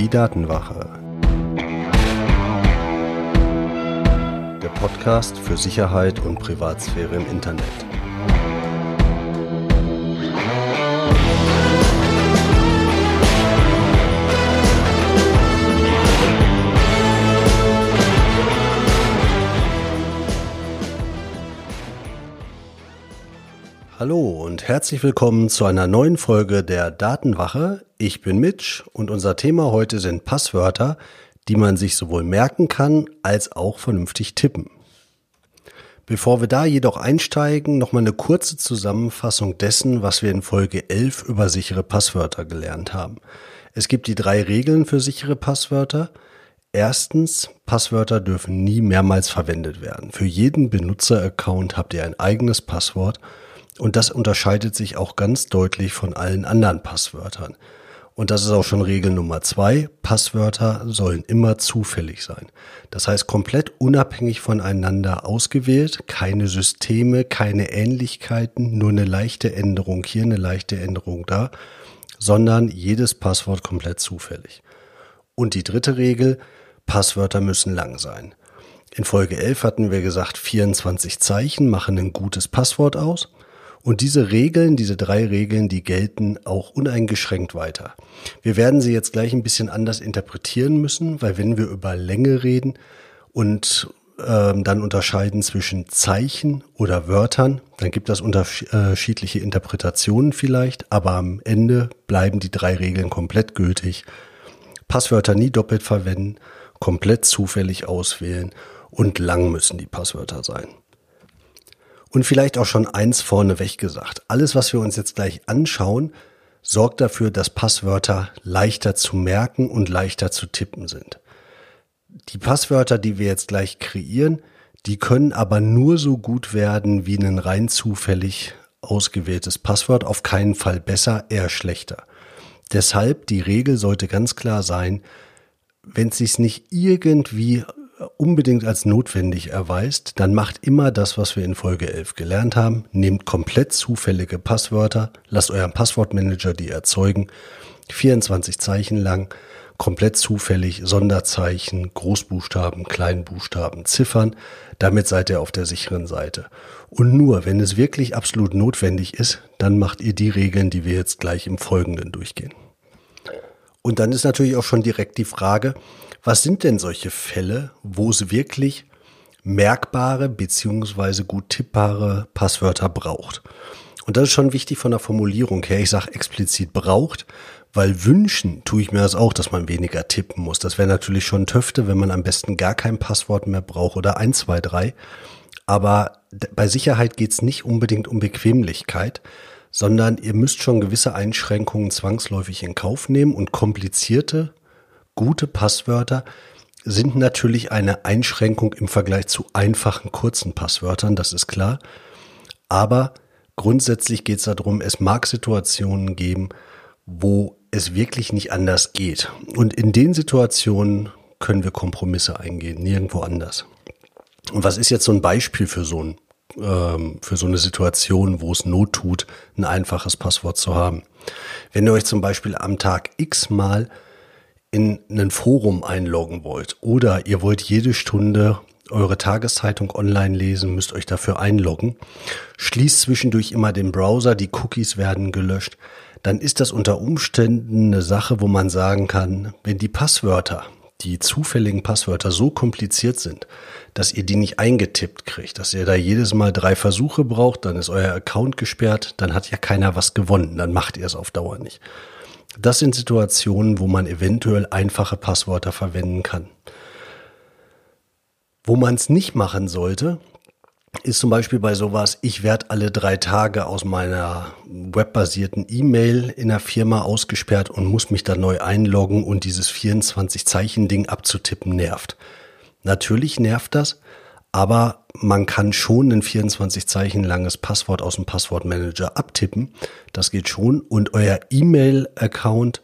Die Datenwache. Der Podcast für Sicherheit und Privatsphäre im Internet. Hallo und herzlich willkommen zu einer neuen Folge der Datenwache. Ich bin Mitch und unser Thema heute sind Passwörter, die man sich sowohl merken kann als auch vernünftig tippen. Bevor wir da jedoch einsteigen, nochmal eine kurze Zusammenfassung dessen, was wir in Folge 11 über sichere Passwörter gelernt haben. Es gibt die drei Regeln für sichere Passwörter. Erstens, Passwörter dürfen nie mehrmals verwendet werden. Für jeden Benutzeraccount habt ihr ein eigenes Passwort und das unterscheidet sich auch ganz deutlich von allen anderen Passwörtern. Und das ist auch schon Regel Nummer zwei. Passwörter sollen immer zufällig sein. Das heißt komplett unabhängig voneinander ausgewählt, keine Systeme, keine Ähnlichkeiten, nur eine leichte Änderung hier, eine leichte Änderung da, sondern jedes Passwort komplett zufällig. Und die dritte Regel, Passwörter müssen lang sein. In Folge 11 hatten wir gesagt, 24 Zeichen machen ein gutes Passwort aus. Und diese Regeln, diese drei Regeln, die gelten auch uneingeschränkt weiter. Wir werden sie jetzt gleich ein bisschen anders interpretieren müssen, weil wenn wir über Länge reden und ähm, dann unterscheiden zwischen Zeichen oder Wörtern, dann gibt es unterschiedliche Interpretationen vielleicht, aber am Ende bleiben die drei Regeln komplett gültig. Passwörter nie doppelt verwenden, komplett zufällig auswählen und lang müssen die Passwörter sein. Und vielleicht auch schon eins vorneweg gesagt. Alles, was wir uns jetzt gleich anschauen, sorgt dafür, dass Passwörter leichter zu merken und leichter zu tippen sind. Die Passwörter, die wir jetzt gleich kreieren, die können aber nur so gut werden wie ein rein zufällig ausgewähltes Passwort, auf keinen Fall besser, eher schlechter. Deshalb die Regel sollte ganz klar sein, wenn es sich nicht irgendwie unbedingt als notwendig erweist, dann macht immer das, was wir in Folge 11 gelernt haben. Nehmt komplett zufällige Passwörter, lasst euren Passwortmanager die erzeugen, 24 Zeichen lang, komplett zufällig, Sonderzeichen, Großbuchstaben, Kleinbuchstaben, Ziffern. Damit seid ihr auf der sicheren Seite. Und nur, wenn es wirklich absolut notwendig ist, dann macht ihr die Regeln, die wir jetzt gleich im Folgenden durchgehen. Und dann ist natürlich auch schon direkt die Frage, was sind denn solche Fälle, wo es wirklich merkbare beziehungsweise gut tippbare Passwörter braucht? Und das ist schon wichtig von der Formulierung her. Ich sage explizit braucht, weil wünschen tue ich mir das auch, dass man weniger tippen muss. Das wäre natürlich schon Töfte, wenn man am besten gar kein Passwort mehr braucht oder ein, zwei, drei. Aber bei Sicherheit geht es nicht unbedingt um Bequemlichkeit, sondern ihr müsst schon gewisse Einschränkungen zwangsläufig in Kauf nehmen und komplizierte gute Passwörter sind natürlich eine Einschränkung im Vergleich zu einfachen kurzen Passwörtern, das ist klar. Aber grundsätzlich geht es darum, es mag Situationen geben, wo es wirklich nicht anders geht. Und in den Situationen können wir Kompromisse eingehen, nirgendwo anders. Und was ist jetzt so ein Beispiel für so, ein, ähm, für so eine Situation, wo es Not tut, ein einfaches Passwort zu haben? Wenn ihr euch zum Beispiel am Tag x mal in ein Forum einloggen wollt oder ihr wollt jede Stunde eure Tageszeitung online lesen, müsst euch dafür einloggen, schließt zwischendurch immer den Browser, die Cookies werden gelöscht, dann ist das unter Umständen eine Sache, wo man sagen kann, wenn die Passwörter, die zufälligen Passwörter so kompliziert sind, dass ihr die nicht eingetippt kriegt, dass ihr da jedes Mal drei Versuche braucht, dann ist euer Account gesperrt, dann hat ja keiner was gewonnen, dann macht ihr es auf Dauer nicht. Das sind Situationen, wo man eventuell einfache Passwörter verwenden kann. Wo man es nicht machen sollte, ist zum Beispiel bei sowas, ich werde alle drei Tage aus meiner webbasierten E-Mail in der Firma ausgesperrt und muss mich da neu einloggen und dieses 24-Zeichen-Ding abzutippen nervt. Natürlich nervt das, aber man kann schon ein 24 Zeichen langes Passwort aus dem Passwortmanager abtippen. Das geht schon. Und euer E-Mail-Account,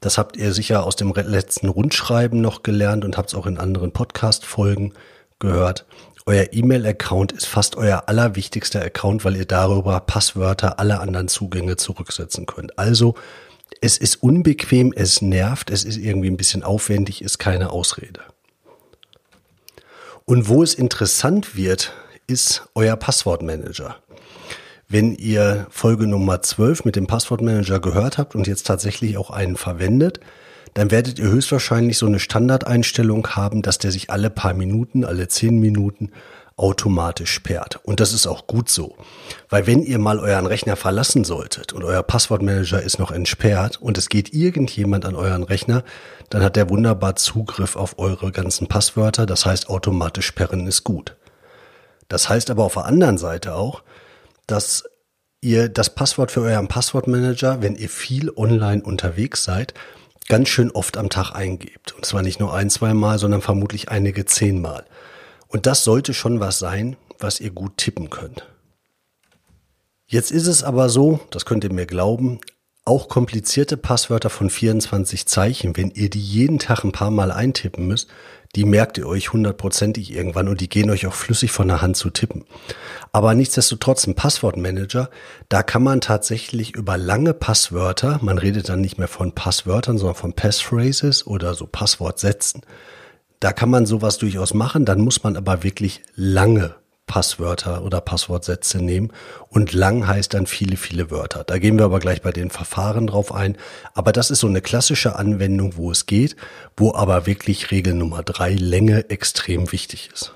das habt ihr sicher aus dem letzten Rundschreiben noch gelernt und habt es auch in anderen Podcast-Folgen gehört. Euer E-Mail-Account ist fast euer allerwichtigster Account, weil ihr darüber Passwörter aller anderen Zugänge zurücksetzen könnt. Also Es ist unbequem, es nervt, es ist irgendwie ein bisschen aufwendig, ist keine Ausrede. Und wo es interessant wird, ist euer Passwortmanager. Wenn ihr Folge Nummer 12 mit dem Passwortmanager gehört habt und jetzt tatsächlich auch einen verwendet, dann werdet ihr höchstwahrscheinlich so eine Standardeinstellung haben, dass der sich alle paar Minuten, alle zehn Minuten automatisch sperrt. Und das ist auch gut so. Weil wenn ihr mal euren Rechner verlassen solltet und euer Passwortmanager ist noch entsperrt und es geht irgendjemand an euren Rechner, dann hat der wunderbar Zugriff auf eure ganzen Passwörter. Das heißt, automatisch sperren ist gut. Das heißt aber auf der anderen Seite auch, dass ihr das Passwort für euren Passwortmanager, wenn ihr viel online unterwegs seid, ganz schön oft am Tag eingebt. Und zwar nicht nur ein, zwei Mal, sondern vermutlich einige zehnmal. Und das sollte schon was sein, was ihr gut tippen könnt. Jetzt ist es aber so, das könnt ihr mir glauben, auch komplizierte Passwörter von 24 Zeichen, wenn ihr die jeden Tag ein paar Mal eintippen müsst, die merkt ihr euch hundertprozentig irgendwann und die gehen euch auch flüssig von der Hand zu tippen. Aber nichtsdestotrotz ein Passwortmanager, da kann man tatsächlich über lange Passwörter, man redet dann nicht mehr von Passwörtern, sondern von Passphrases oder so Passwortsätzen. Da kann man sowas durchaus machen, dann muss man aber wirklich lange Passwörter oder Passwortsätze nehmen. Und lang heißt dann viele, viele Wörter. Da gehen wir aber gleich bei den Verfahren drauf ein. Aber das ist so eine klassische Anwendung, wo es geht, wo aber wirklich Regel Nummer drei Länge extrem wichtig ist.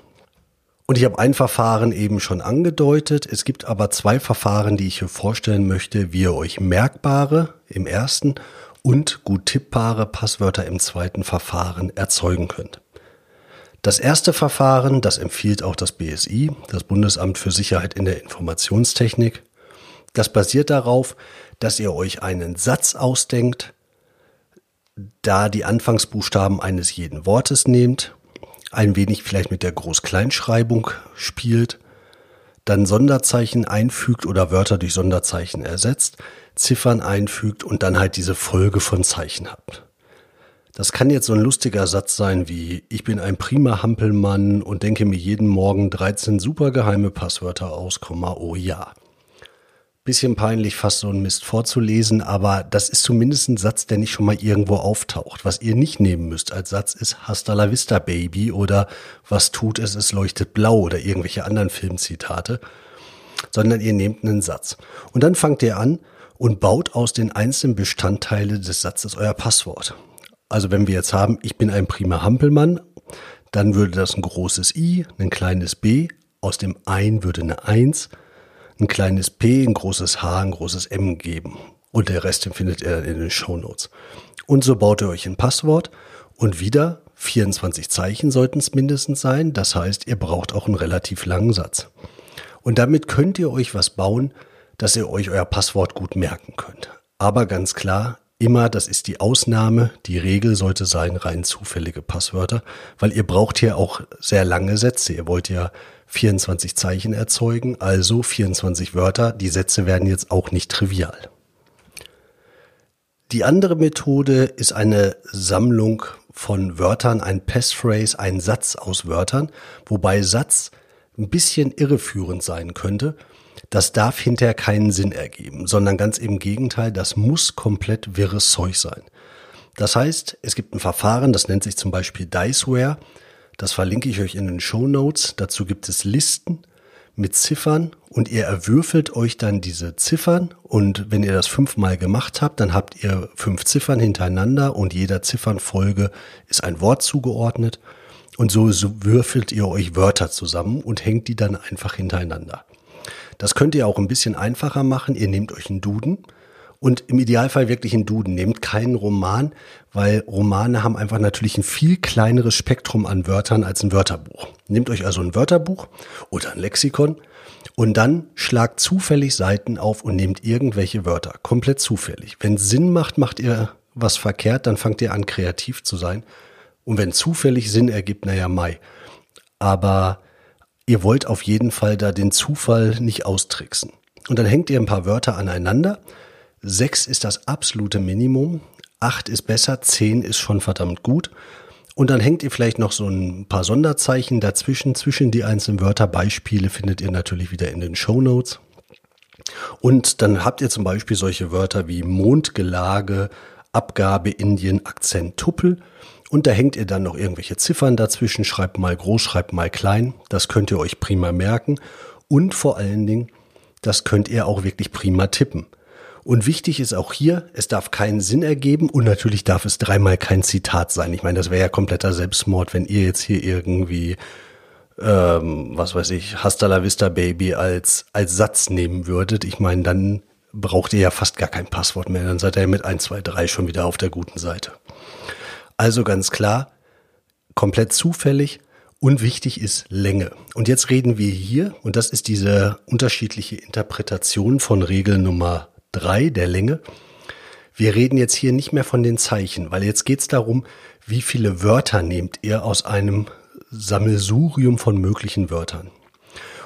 Und ich habe ein Verfahren eben schon angedeutet. Es gibt aber zwei Verfahren, die ich hier vorstellen möchte, wie ihr euch merkbare im ersten und gut tippbare Passwörter im zweiten Verfahren erzeugen könnt. Das erste Verfahren, das empfiehlt auch das BSI, das Bundesamt für Sicherheit in der Informationstechnik. Das basiert darauf, dass ihr euch einen Satz ausdenkt, da die Anfangsbuchstaben eines jeden Wortes nehmt, ein wenig vielleicht mit der Groß-Kleinschreibung spielt, dann Sonderzeichen einfügt oder Wörter durch Sonderzeichen ersetzt, Ziffern einfügt und dann halt diese Folge von Zeichen habt. Das kann jetzt so ein lustiger Satz sein wie, ich bin ein prima Hampelmann und denke mir jeden Morgen 13 supergeheime Passwörter aus, oh ja. Bisschen peinlich, fast so ein Mist vorzulesen, aber das ist zumindest ein Satz, der nicht schon mal irgendwo auftaucht. Was ihr nicht nehmen müsst als Satz ist Hasta la vista, Baby oder was tut es, es leuchtet blau oder irgendwelche anderen Filmzitate, sondern ihr nehmt einen Satz. Und dann fangt ihr an und baut aus den einzelnen Bestandteilen des Satzes euer Passwort. Also wenn wir jetzt haben, ich bin ein prima Hampelmann, dann würde das ein großes I, ein kleines B, aus dem ein würde eine Eins, ein kleines P, ein großes H, ein großes M geben. Und der Rest den findet ihr dann in den Show Notes. Und so baut ihr euch ein Passwort und wieder 24 Zeichen sollten es mindestens sein. Das heißt, ihr braucht auch einen relativ langen Satz. Und damit könnt ihr euch was bauen, dass ihr euch euer Passwort gut merken könnt. Aber ganz klar, immer, das ist die Ausnahme. Die Regel sollte sein rein zufällige Passwörter, weil ihr braucht hier auch sehr lange Sätze. Ihr wollt ja 24 Zeichen erzeugen, also 24 Wörter. Die Sätze werden jetzt auch nicht trivial. Die andere Methode ist eine Sammlung von Wörtern, ein Passphrase, ein Satz aus Wörtern, wobei Satz ein bisschen irreführend sein könnte das darf hinterher keinen Sinn ergeben, sondern ganz im Gegenteil, das muss komplett wirres Zeug sein. Das heißt, es gibt ein Verfahren, das nennt sich zum Beispiel Diceware. Das verlinke ich euch in den Show Notes. Dazu gibt es Listen mit Ziffern und ihr erwürfelt euch dann diese Ziffern und wenn ihr das fünfmal gemacht habt, dann habt ihr fünf Ziffern hintereinander und jeder Ziffernfolge ist ein Wort zugeordnet und so, würfelt ihr euch Wörter zusammen und hängt die dann einfach hintereinander. Das könnt ihr auch ein bisschen einfacher machen. Ihr nehmt euch einen Duden und im Idealfall wirklich einen Duden. Nehmt keinen Roman, weil Romane haben einfach natürlich ein viel kleineres Spektrum an Wörtern als ein Wörterbuch. Nehmt euch also ein Wörterbuch oder ein Lexikon und dann schlagt zufällig Seiten auf und nehmt irgendwelche Wörter. Komplett zufällig. Wenn Sinn macht, macht ihr was verkehrt, dann fangt ihr an, kreativ zu sein. Und wenn zufällig Sinn ergibt, naja, Mai. Aber ihr wollt auf jeden Fall da den Zufall nicht austricksen. Und dann hängt ihr ein paar Wörter aneinander. Sechs ist das absolute Minimum. Acht ist besser. Zehn ist schon verdammt gut. Und dann hängt ihr vielleicht noch so ein paar Sonderzeichen dazwischen, zwischen die einzelnen Wörter. Beispiele findet ihr natürlich wieder in den Show Notes. Und dann habt ihr zum Beispiel solche Wörter wie Mondgelage, Abgabe Indien, Akzent Tuppel. Und da hängt ihr dann noch irgendwelche Ziffern dazwischen, schreibt mal groß, schreibt mal klein. Das könnt ihr euch prima merken. Und vor allen Dingen, das könnt ihr auch wirklich prima tippen. Und wichtig ist auch hier, es darf keinen Sinn ergeben und natürlich darf es dreimal kein Zitat sein. Ich meine, das wäre ja kompletter Selbstmord, wenn ihr jetzt hier irgendwie, ähm, was weiß ich, Hasta la Vista Baby als, als Satz nehmen würdet. Ich meine, dann braucht ihr ja fast gar kein Passwort mehr. Dann seid ihr mit 1, 2, 3 schon wieder auf der guten Seite. Also ganz klar, komplett zufällig und wichtig ist Länge. Und jetzt reden wir hier, und das ist diese unterschiedliche Interpretation von Regel Nummer drei der Länge. Wir reden jetzt hier nicht mehr von den Zeichen, weil jetzt geht es darum, wie viele Wörter nehmt ihr aus einem Sammelsurium von möglichen Wörtern.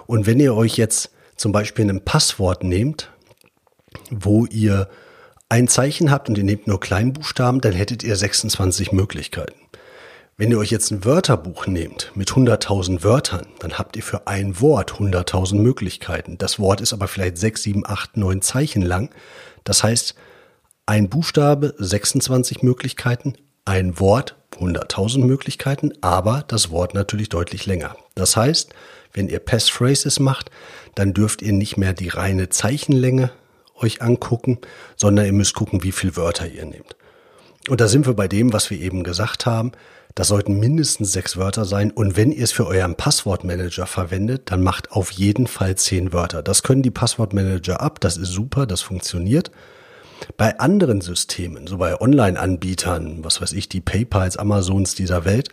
Und wenn ihr euch jetzt zum Beispiel ein Passwort nehmt, wo ihr ein Zeichen habt und ihr nehmt nur Kleinbuchstaben, dann hättet ihr 26 Möglichkeiten. Wenn ihr euch jetzt ein Wörterbuch nehmt mit 100.000 Wörtern, dann habt ihr für ein Wort 100.000 Möglichkeiten. Das Wort ist aber vielleicht 6, 7, 8, 9 Zeichen lang. Das heißt, ein Buchstabe 26 Möglichkeiten, ein Wort 100.000 Möglichkeiten, aber das Wort natürlich deutlich länger. Das heißt, wenn ihr Passphrases macht, dann dürft ihr nicht mehr die reine Zeichenlänge euch angucken, sondern ihr müsst gucken, wie viele Wörter ihr nehmt. Und da sind wir bei dem, was wir eben gesagt haben. Das sollten mindestens sechs Wörter sein. Und wenn ihr es für euren Passwortmanager verwendet, dann macht auf jeden Fall zehn Wörter. Das können die Passwortmanager ab. Das ist super. Das funktioniert. Bei anderen Systemen, so bei Online-Anbietern, was weiß ich, die PayPals, Amazons dieser Welt,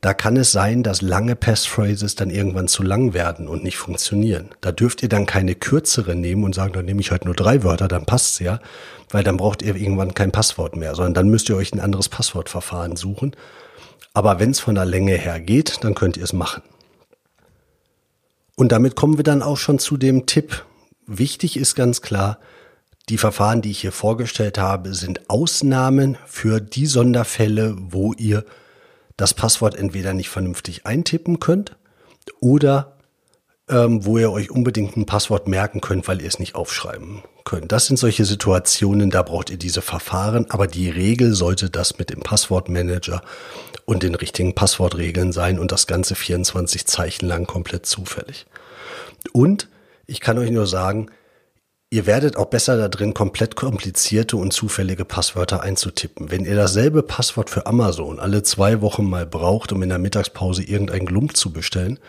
da kann es sein, dass lange Passphrases dann irgendwann zu lang werden und nicht funktionieren. Da dürft ihr dann keine kürzere nehmen und sagen, dann nehme ich heute nur drei Wörter, dann passt's ja, weil dann braucht ihr irgendwann kein Passwort mehr, sondern dann müsst ihr euch ein anderes Passwortverfahren suchen. Aber wenn es von der Länge her geht, dann könnt ihr es machen. Und damit kommen wir dann auch schon zu dem Tipp. Wichtig ist ganz klar, die Verfahren, die ich hier vorgestellt habe, sind Ausnahmen für die Sonderfälle, wo ihr das Passwort entweder nicht vernünftig eintippen könnt oder ähm, wo ihr euch unbedingt ein Passwort merken könnt, weil ihr es nicht aufschreiben könnt. Das sind solche Situationen, da braucht ihr diese Verfahren, aber die Regel sollte das mit dem Passwortmanager und den richtigen Passwortregeln sein und das Ganze 24 Zeichen lang komplett zufällig. Und ich kann euch nur sagen, Ihr werdet auch besser da drin, komplett komplizierte und zufällige Passwörter einzutippen. Wenn ihr dasselbe Passwort für Amazon alle zwei Wochen mal braucht, um in der Mittagspause irgendein Glump zu bestellen,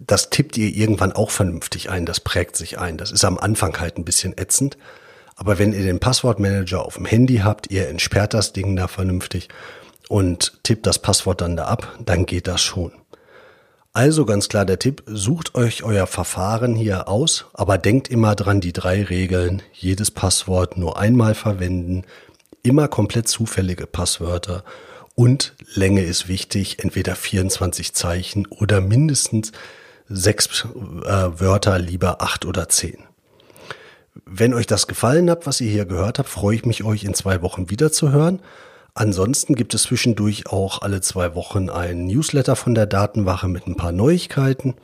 das tippt ihr irgendwann auch vernünftig ein, das prägt sich ein. Das ist am Anfang halt ein bisschen ätzend. Aber wenn ihr den Passwortmanager auf dem Handy habt, ihr entsperrt das Ding da vernünftig und tippt das Passwort dann da ab, dann geht das schon. Also ganz klar der Tipp, sucht euch euer Verfahren hier aus, aber denkt immer dran die drei Regeln. Jedes Passwort nur einmal verwenden, immer komplett zufällige Passwörter und Länge ist wichtig, entweder 24 Zeichen oder mindestens sechs äh, Wörter, lieber acht oder zehn. Wenn euch das gefallen hat, was ihr hier gehört habt, freue ich mich, euch in zwei Wochen wieder zu hören. Ansonsten gibt es zwischendurch auch alle zwei Wochen ein Newsletter von der Datenwache mit ein paar Neuigkeiten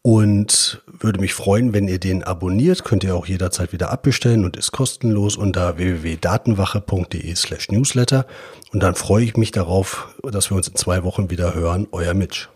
und würde mich freuen, wenn ihr den abonniert. Könnt ihr auch jederzeit wieder abbestellen und ist kostenlos unter www.datenwache.de slash newsletter. Und dann freue ich mich darauf, dass wir uns in zwei Wochen wieder hören. Euer Mitch.